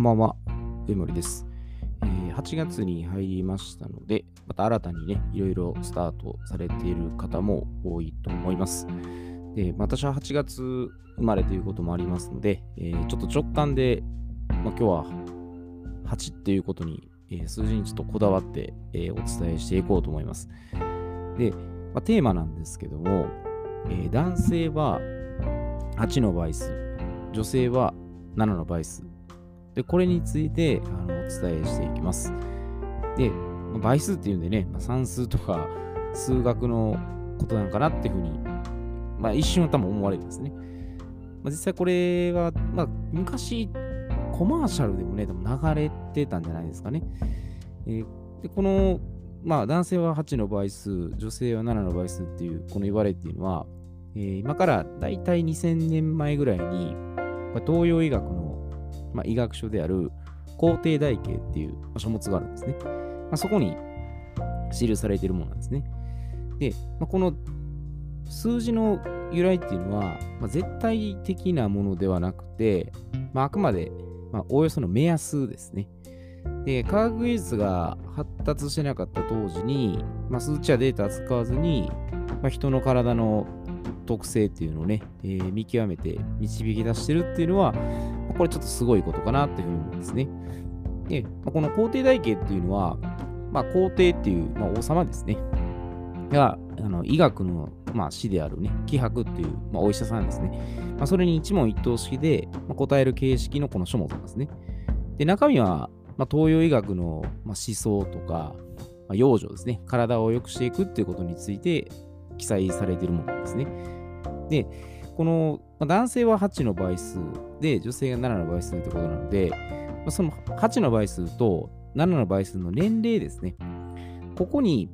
こんばんは、上森です、え8月に入りましたので、また新たにね、いろいろスタートされている方も多いと思います。で、私は8月生まれということもありますので、えちょっと直感で、ま、今日は8っていうことに、え数字にちょっとこだわって、えお伝えしていこうと思います。で、ま、テーマなんですけども、え男性は8の倍数、女性は7の倍数。で、これについてあのお伝えしていきます。で、倍数っていうんでね、まあ算数とか数学のことなんかなっていうふうに、まあ、一瞬は多分思われるんですね。まあ、実際これは、まあ、昔、コマーシャルでもね、でも流れてたんじゃないですかね。えーで、この、まあ、男性は8の倍数、女性は7の倍数っていう、この言われっていうのは、えー今からだいたい2000年前ぐらいに、東洋医学の、まあ、医学書である皇帝台形っていう書物があるんですね。まあ、そこに記されているものなんですね。で、まあ、この数字の由来っていうのは、まあ、絶対的なものではなくて、まあ、あくまで、まあ、おおよその目安ですね。で、科学技術が発達してなかった当時に、まあ、数値やデータを使わずに、まあ、人の体の特性っていうのをね、えー見極めて導き出してるっていうのは、これちょっとすごいことかなっていうふうに思うんですね。で、この皇帝台形っていうのは、まあ、皇帝っていう、まあ、王様ですね。が、あの医学の、まあ、師であるね、気白っていう、まあ、お医者さんですね。まあ、それに一問一答式で、まあ、答える形式のこの書物なんですね。で、中身は、まあ、東洋医学の、まあ、思想とか、まあ、養生ですね。体を良くしていくっていうことについて記載されているものなんですね。で、この、まあ男性は8の倍数で、女性が7の倍数ってことなので、まあその8の倍数と7の倍数の年齢ですね。ここに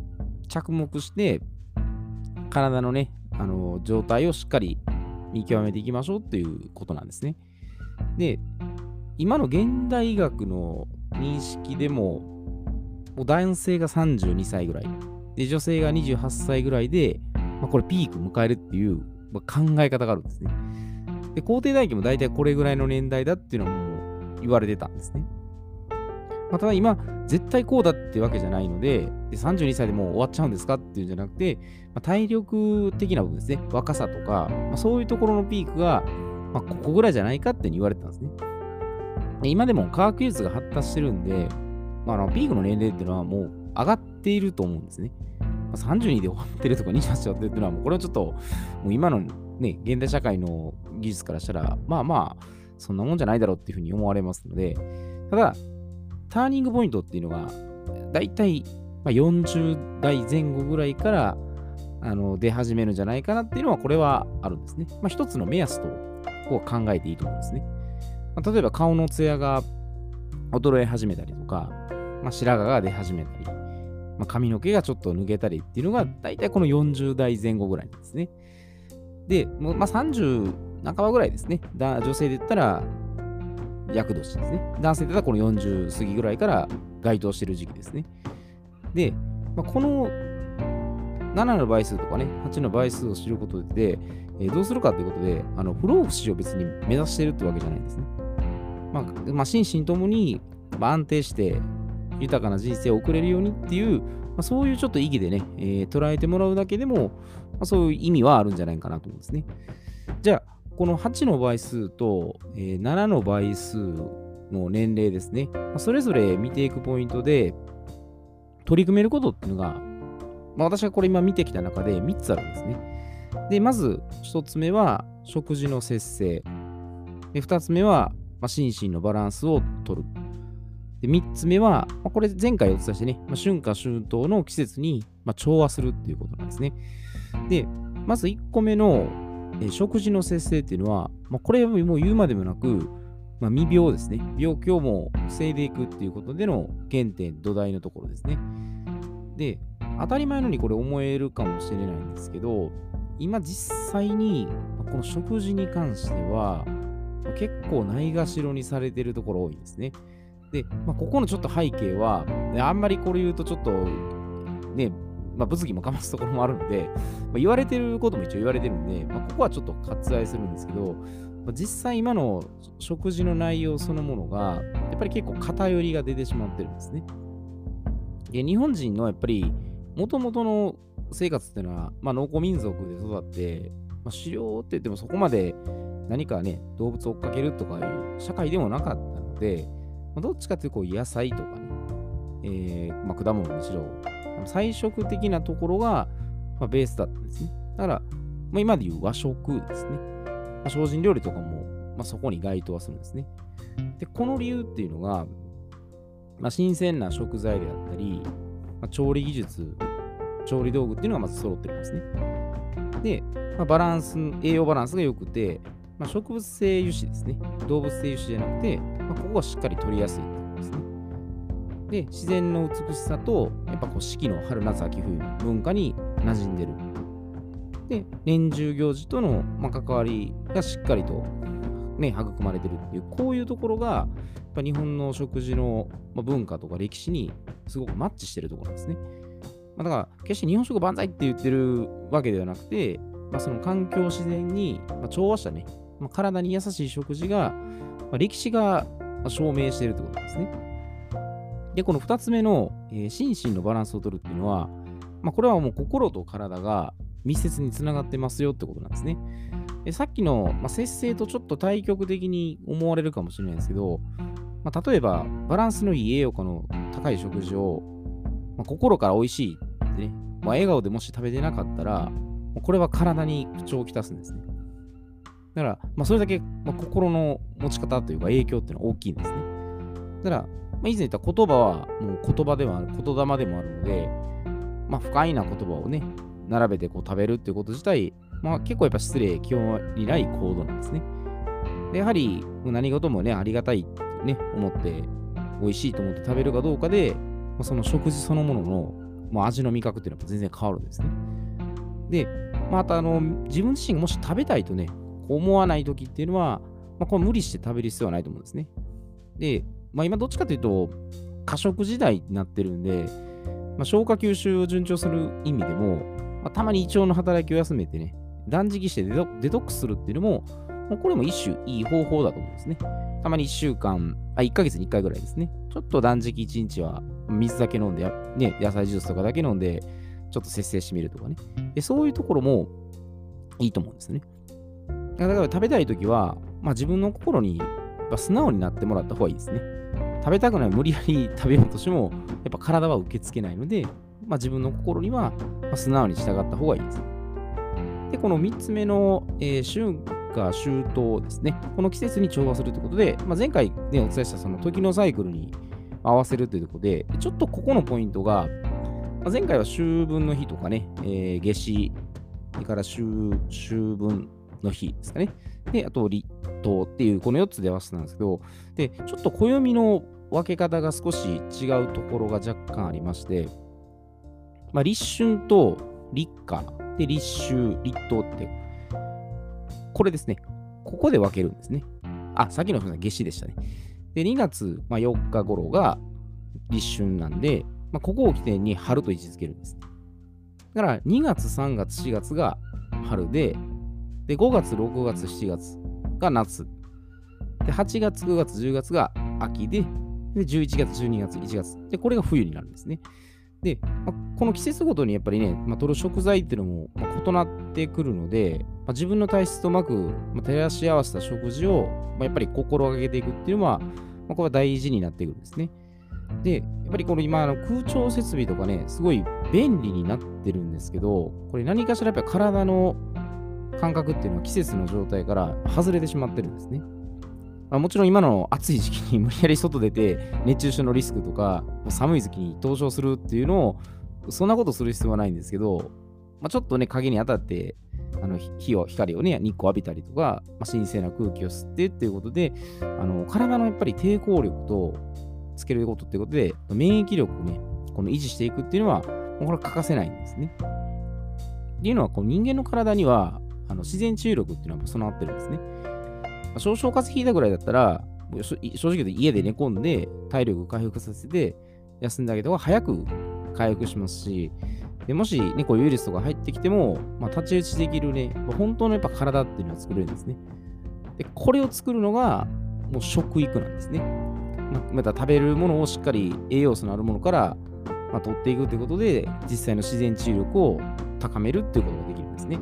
着目して、体のね、あの状態をしっかり見極めていきましょうっていうことなんですね。で、今の現代医学の認識でも、もう男性が32歳ぐらい、で女性が28歳ぐらいで、まあ、これピーク迎えるっていう、まあ考え方があるんですね。で、皇帝代記も大体これぐらいの年代だっていうのはもう言われてたんですね。まあ、ただ今、絶対こうだってわけじゃないので、で32歳でもう終わっちゃうんですかっていうんじゃなくて、まあ、体力的な部分ですね、若さとか、まあ、そういうところのピークが、まあ、ここぐらいじゃないかって言われてたんですね。で今でも科学技術が発達してるんで、まあ、あのピークの年齢っていうのはもう上がっていると思うんですね。まあ、32で終わってるとか28で終わってるっていうのは、もうこれはちょっと、もう今のね、現代社会の技術からしたら、まあまあ、そんなもんじゃないだろうっていうふうに思われますので、ただ、ターニングポイントっていうのが、だいたい40代前後ぐらいからあの出始めるんじゃないかなっていうのは、これはあるんですね。まあ、一つの目安とこう考えていいと思うんですね。まあ、例えば、顔のツヤが衰え始めたりとか、まあ、白髪が出始めたり、まあ、髪の毛がちょっと抜けたりっていうのが、だいたいこの40代前後ぐらいなんですね。で、まあ、30半ばぐらいですね。だ女性で言ったら、厄年ですね。男性で言ったらこの40過ぎぐらいから該当してる時期ですね。で、まあ、この7の倍数とかね、8の倍数を知ることで、えーどうするかということで、あの不老不死を別に目指してるってわけじゃないんですね。まあ、まあ、心身ともに、まあ、安定して豊かな人生を送れるようにっていう、まあ、そういうちょっと意義でね、えー捉えてもらうだけでも、まあ、そういう意味はあるんじゃないかなと思うんですね。じゃあ、この8の倍数と、え7の倍数の年齢ですね、まそれぞれ見ていくポイントで、取り組めることっていうのが、まあ、私がこれ今見てきた中で3つあるんですね。で、まず1つ目は食事の節制。で、2つ目は、ま、心身のバランスを取る。で、3つ目は、ま、これ前回お伝えしてね、ま、春夏秋冬の季節に、ま、調和するっていうことなんですね。で、まず1個目の、え食事の節制っていうのは、まあ、これはもう言うまでもなく、まあ、未病ですね。病気をもう防いでいくっていうことでの原点、土台のところですね。で、当たり前のようにこれ思えるかもしれないんですけど、今実際にこの食事に関しては、結構ないがしろにされてるところ多いんですね。で、まあ、ここのちょっと背景は、あんまりこれ言うとちょっと、ね、まあ、物議もかますところもあるので、まあ、言われてることも一応言われてるんで、まあ、ここはちょっと割愛するんですけど、まあ実際今の食事の内容そのものが、やっぱり結構偏りが出てしまってるんですね。で日本人のやっぱり、もともとの生活っていうのは、まあ、農耕民族で育って、まあ、狩猟って言ってもそこまで何かね、動物を追っかけるとかいう社会でもなかったので、まあ、どっちかというと野菜とかね、えーまあ、果物にしろ、菜食的なところが、ま、ベースだったんですね。だから、まあ、今でいう和食ですね。まあ、精進料理とかも、まあ、そこに該当はするんですね。で、この理由っていうのが、ま、新鮮な食材であったり、ま、調理技術、調理道具っていうのがまず揃ってるんですね。で、ま、バランス、栄養バランスが良くて、ま、植物性油脂ですね。動物性油脂じゃなくて、ま、ここがしっかり取りやすい。で、自然の美しさと、やっぱこう四季の春夏秋冬の文化に馴染んでる。で、年中行事との、まあ、関わりがしっかりと、ね、育まれてるっていう、こういうところが、やっぱ日本の食事のまあ文化とか歴史にすごくマッチしてるところなんですね。まあ、だから、決して日本食万歳って言ってるわけではなくて、まあ、その環境自然に、まあ調和したね、まあ、体に優しい食事が、まあ、歴史が証明してるということなんですね。で、この2つ目の、えー、心身のバランスを取るっていうのは、まあ、これはもう心と体が密接につながってますよってことなんですね。でさっきの、まあ、節制とちょっと対極的に思われるかもしれないですけど、まあ、例えばバランスのいい栄養価の高い食事を、まあ、心から美味しいってね、まあ、笑顔でもし食べてなかったら、これは体に不調をきたすんですね。だから、まあ、それだけ、ま、心の持ち方というか影響っていうのは大きいんですね。だから、まあ、以前言った言葉はもう言葉ではある、言霊でもあるので、まあ、不快な言葉をね、並べてこう食べるっていうこと自体、まあ、結構やっぱ失礼、気負いない行動なんですね。でやはり何事もね、ありがたいってね、思って、美味しいと思って食べるかどうかで、まあ、その食事そのものの、まあ、味の味覚っていうのは全然変わるんですね。で、またあの自分自身がもし食べたいとね、思わない時っていうのは、まあ、これ無理して食べる必要はないと思うんですね。で、まあ、今どっちかというと、過食時代になってるんで、まあ、消化吸収を順調する意味でも、まあ、たまに胃腸の働きを休めてね、断食してデトデトックスするっていうのも、もうこれも一種いい方法だと思うんですね。たまに1週間、あ、1ヶ月に1回ぐらいですね。ちょっと断食1日は水だけ飲んで、ね、野菜ジュースとかだけ飲んで、ちょっと節制してみるとかね。でそういうところもいいと思うんですね。だから食べたいときは、まあ、自分の心にやっぱ素直になってもらった方がいいですね。食べたくない、無理やり食べようとしても、やっぱ体は受け付けないので、まあ、自分の心には素直に従った方がいいです。で、この3つ目の、えー、春夏秋冬ですね。この季節に調和するということで、まあ、前回、ね、お伝えしたその時のサイクルに合わせるというところで、ちょっとここのポイントが、まあ、前回は秋分の日とかね、えー、夏至、それから秋分の日ですかね。で、あと立冬っていう、この4つで合わせたんですけど、で、ちょっと暦の分け方が少し違うところが若干ありまして、まあ、立春と立夏、で、立秋、立冬って、これですね。ここで分けるんですね。あ、さっきの夏至でしたね。で、2月、まあ、4日頃が立春なんで、まあ、ここを起点に春と位置づけるんです。だから、2月、3月、4月が春で、で、5月、6月、7月が夏。で、8月、9月、10月が秋で、で、11月、12月、1月。で、これが冬になるんですね。で、まあ、この季節ごとにやっぱりね、まあ、取る食材っていうのもま異なってくるので、まあ、自分の体質とうまく、ま照らし合わせた食事を、まやっぱり心がけていくっていうのは、まこれは大事になってくるんですね。で、やっぱりこの今、の空調設備とかね、すごい便利になってるんですけど、これ何かしらやっぱり体の感覚っていうのは季節の状態から外れてしまってるんですね。まあ、もちろん今の暑い時期に無理やり外出て熱中症のリスクとか寒い時期に登場するっていうのをそんなことする必要はないんですけど、まあ、ちょっとね影に当たってあの火を光をね日光浴びたりとか、まあ、神聖な空気を吸ってっていうことであの体のやっぱり抵抗力とつけることっていうことで免疫力をねこの維持していくっていうのはもうこれは欠かせないんですね。っていうのはこう人間の体にはあの自然治癒力っていうのは備わってるんですね。少々風邪ひいたぐらいだったら、正直言うと家で寝込んで体力回復させて休んであげた方が早く回復しますし、でもし、ね、こうウイルスとか入ってきても、まあ、太刀打ちできるね、本当のやっぱ体っていうのは作れるんですね。で、これを作るのが、もう食育なんですね。ままた食べるものをしっかり栄養素のあるものから、まあ、取っていくということで、実際の自然治癒力を高めるっていうことができるんですね。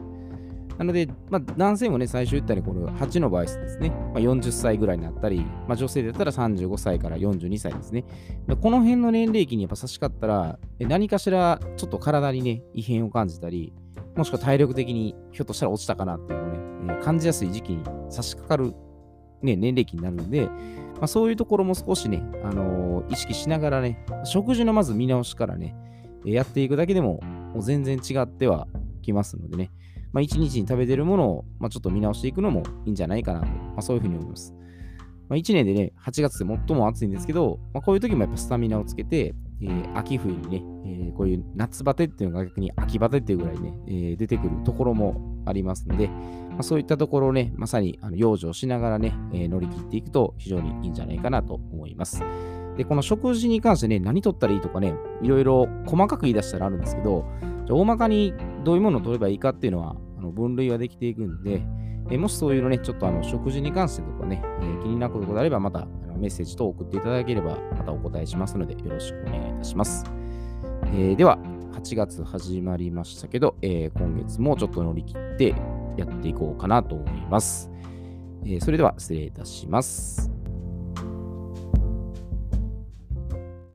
なので、まあ、男性もね、最初言ったように、この8の場合ですね、まあ、40歳ぐらいになったり、まあ、女性だったら35歳から42歳ですね。この辺の年齢期にやっぱ差し掛かったら、何かしらちょっと体にね、異変を感じたり、もしくは体力的にひょっとしたら落ちたかなっていうのをね、えー、感じやすい時期に差し掛かる、ね、年齢期になるので、まあ、そういうところも少しね、あのー、意識しながらね、食事のまず見直しからね、やっていくだけでも、も全然違ってはきますのでね、まあ、1日に食べてるものを、まあ、ちょっと見直していくのもいいんじゃないかなと、まあ、そういうふうに思います。まあ、1年でね、8月で最も暑いんですけど、まあ、こういう時もやっぱスタミナをつけて、えー、秋冬にね、えー、こういう夏バテっていうのが逆に秋バテっていうぐらいね、えー、出てくるところもありますので、まあ、そういったところをね、まさにあの養生しながらね、え乗り切っていくと非常にいいんじゃないかなと思います。で、この食事に関してね、何取ったらいいとかね、いろいろ細かく言い出したらあるんですけど、大まかにどういうものを取ればいいかっていうのは、の分類はできていくんで、えもしそういうのね、ちょっとあの食事に関してとかね、えー、気になることがあれば、またあのメッセージ等送っていただければ、またお答えしますので、よろしくお願いいたします。えー、では、8月始まりましたけど、えー、今月もちょっと乗り切ってやっていこうかなと思います。えそれでは失礼いたします。